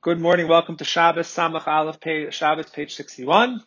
Good morning. Welcome to Shabbos Samach Aleph page, Shabbos page 61.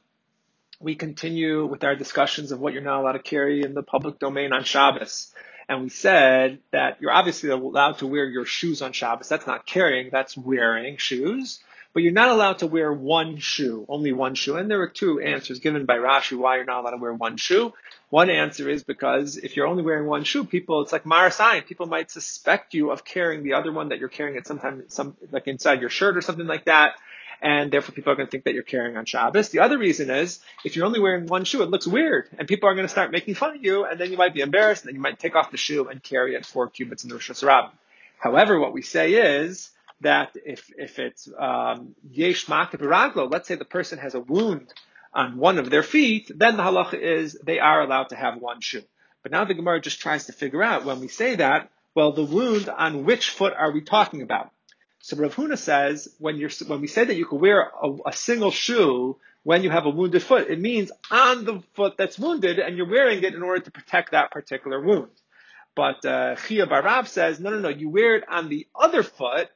We continue with our discussions of what you're not allowed to carry in the public domain on Shabbos. And we said that you're obviously allowed to wear your shoes on Shabbos. That's not carrying, that's wearing shoes. But you're not allowed to wear one shoe, only one shoe. And there are two answers given by Rashi why you're not allowed to wear one shoe. One answer is because if you're only wearing one shoe, people, it's like maris ayin, people might suspect you of carrying the other one that you're carrying it sometimes, some, like inside your shirt or something like that. And therefore people are going to think that you're carrying on Shabbos. The other reason is if you're only wearing one shoe, it looks weird and people are going to start making fun of you and then you might be embarrassed and then you might take off the shoe and carry it four cubits in the reshus harabim. However, what we say is, that if if it's um, yesh um, let's say the person has a wound on one of their feet, then the halacha is they are allowed to have one shoe. But now the Gemara just tries to figure out when we say that, well, the wound on which foot are we talking about? So Rav Huna says when you're when we say that you can wear a, a single shoe when you have a wounded foot, it means on the foot that's wounded, and you're wearing it in order to protect that particular wound. But uh, Chiya bar Rav says, no, no, no, you wear it on the other foot,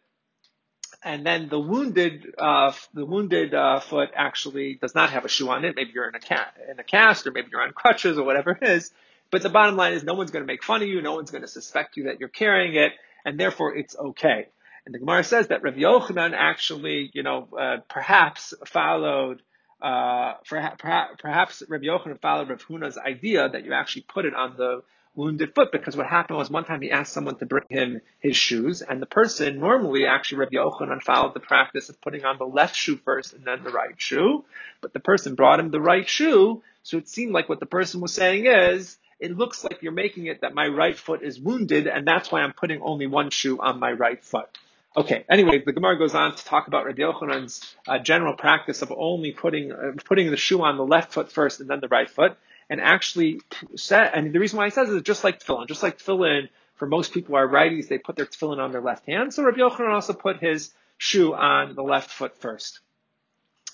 and then the wounded uh, the wounded uh, foot actually does not have a shoe on it. Maybe you're in a ca- in a cast, or maybe you're on crutches, or whatever it is. But the bottom line is, no one's going to make fun of you. No one's going to suspect you that you're carrying it, and therefore it's okay. And the Gemara says that Rav Yochanan actually, you know, uh, perhaps followed. Uh, perhaps, Rabbi Yochanan followed Rav Huna's idea that you actually put it on the wounded foot because what happened was one time he asked someone to bring him his shoes, and the person normally actually Rabbi Yochanan followed the practice of putting on the left shoe first and then the right shoe, but the person brought him the right shoe, so it seemed like what the person was saying is, it looks like you're making it that my right foot is wounded, and that's why I'm putting only one shoe on my right foot. Okay. Anyway, the Gemara goes on to talk about Rabbi Yochanan's uh, general practice of only putting uh, putting the shoe on the left foot first and then the right foot and actually set, and the reason why he says is just like tefillin, just like tefillin, for most people are righties, they put their tefillin on their left hand. So Rabbi Yochanan also put his shoe on the left foot first.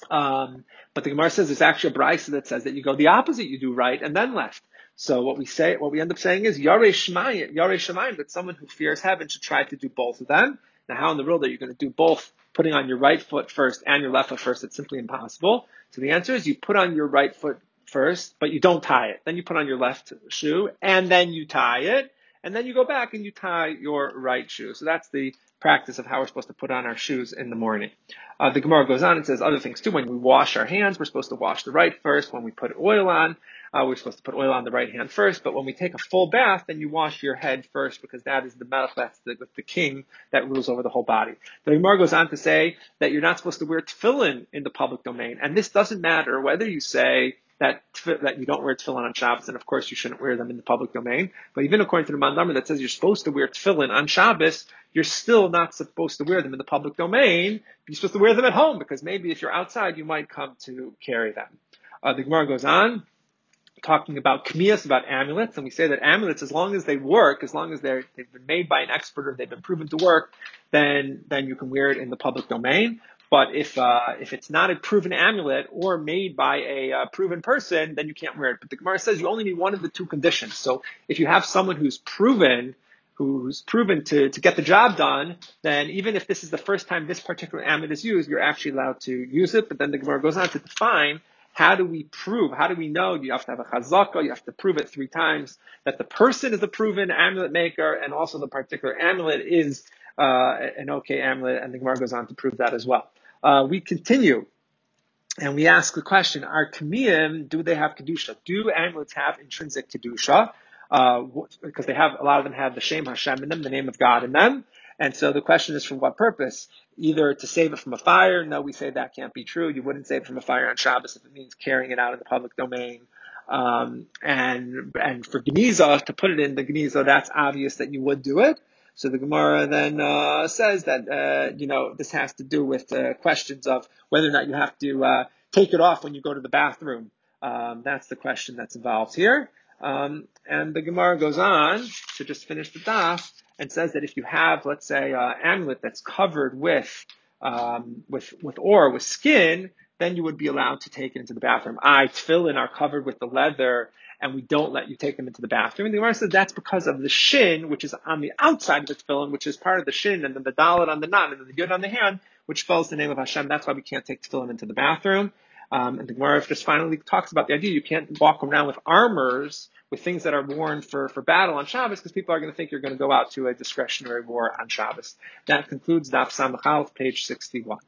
Um, but the Gemara says there's actually a brisa that says that you go the opposite, you do right and then left. So what we say, what we end up saying is Yare Shemayim, Yare Shemayim, that someone who fears heaven should try to do both of them. Now, how in the world are you going to do both, putting on your right foot first and your left foot first? It's simply impossible. So the answer is you put on your right foot first, but you don't tie it. Then you put on your left shoe and then you tie it. And then you go back and you tie your right shoe. So that's the practice of how we're supposed to put on our shoes in the morning. Uh, the Gemara goes on and says other things too. When we wash our hands, we're supposed to wash the right first. When we put oil on, uh, we're supposed to put oil on the right hand first. But when we take a full bath, then you wash your head first because that is the melech, that's the, the king that rules over the whole body. The Gemara goes on to say that you're not supposed to wear tefillin in the public domain. And this doesn't matter whether you say that that you don't wear tefillin on Shabbos, and of course you shouldn't wear them in the public domain. But even according to the man d'amar that says you're supposed to wear tefillin on Shabbos, you're still not supposed to wear them in the public domain. You're supposed to wear them at home because maybe if you're outside, you might come to carry them. Uh, the Gemara goes on talking about kmias, about amulets, and we say that amulets, as long as they work, as long as they're, they've been made by an expert or they've been proven to work, then, then you can wear it in the public domain. But if uh, if it's not a proven amulet or made by a uh, proven person, then you can't wear it. But the Gemara says you only need one of the two conditions. So if you have someone who's proven who's proven to, to get the job done, then even if this is the first time this particular amulet is used, you're actually allowed to use it. But then the Gemara goes on to define how do we prove? How do we know? You have to have a chazaka. You have to prove it three times that the person is a proven amulet maker, and also the particular amulet is uh, an okay amulet. And the Gemara goes on to prove that as well uh, we continue and we ask the question: Are kamiyim do they have kedusha? Do amulets have intrinsic kedusha? Uh, because they have a lot of them have the Shem Hashem in them, the name of God in them. And so the question is for what purpose? Either to save it from a fire. No, we say that can't be true. You wouldn't save it from a fire on Shabbos if it means carrying it out in the public domain. Um, and and for Geniza, to put it in the Geniza, that's obvious that you would do it. So the Gemara then uh, says that uh, you know this has to do with uh, questions of whether or not you have to uh, take it off when you go to the bathroom. Um, that's the question that's involved here. Um, and the Gemara goes on to just finish the daf and says that if you have, let's say, an amulet that's covered with um, with with or with skin, then you would be allowed to take it into the bathroom. I tefillin are covered with the leather and we don't let you take them into the bathroom. And the Gemara says that's because of the shin, which is on the outside of the tefillin, which is part of the shin, and then the dalet on the knot, and then the yud on the hand, which spells the name of Hashem. That's why we can't take tefillin into the bathroom. Um, and the Gemara just finally talks about the idea you can't walk around with armors, with things that are worn for, for battle on Shabbos, because people are going to think you're going to go out to a discretionary war on Shabbos. That concludes Daf Samach Aleph, page 61.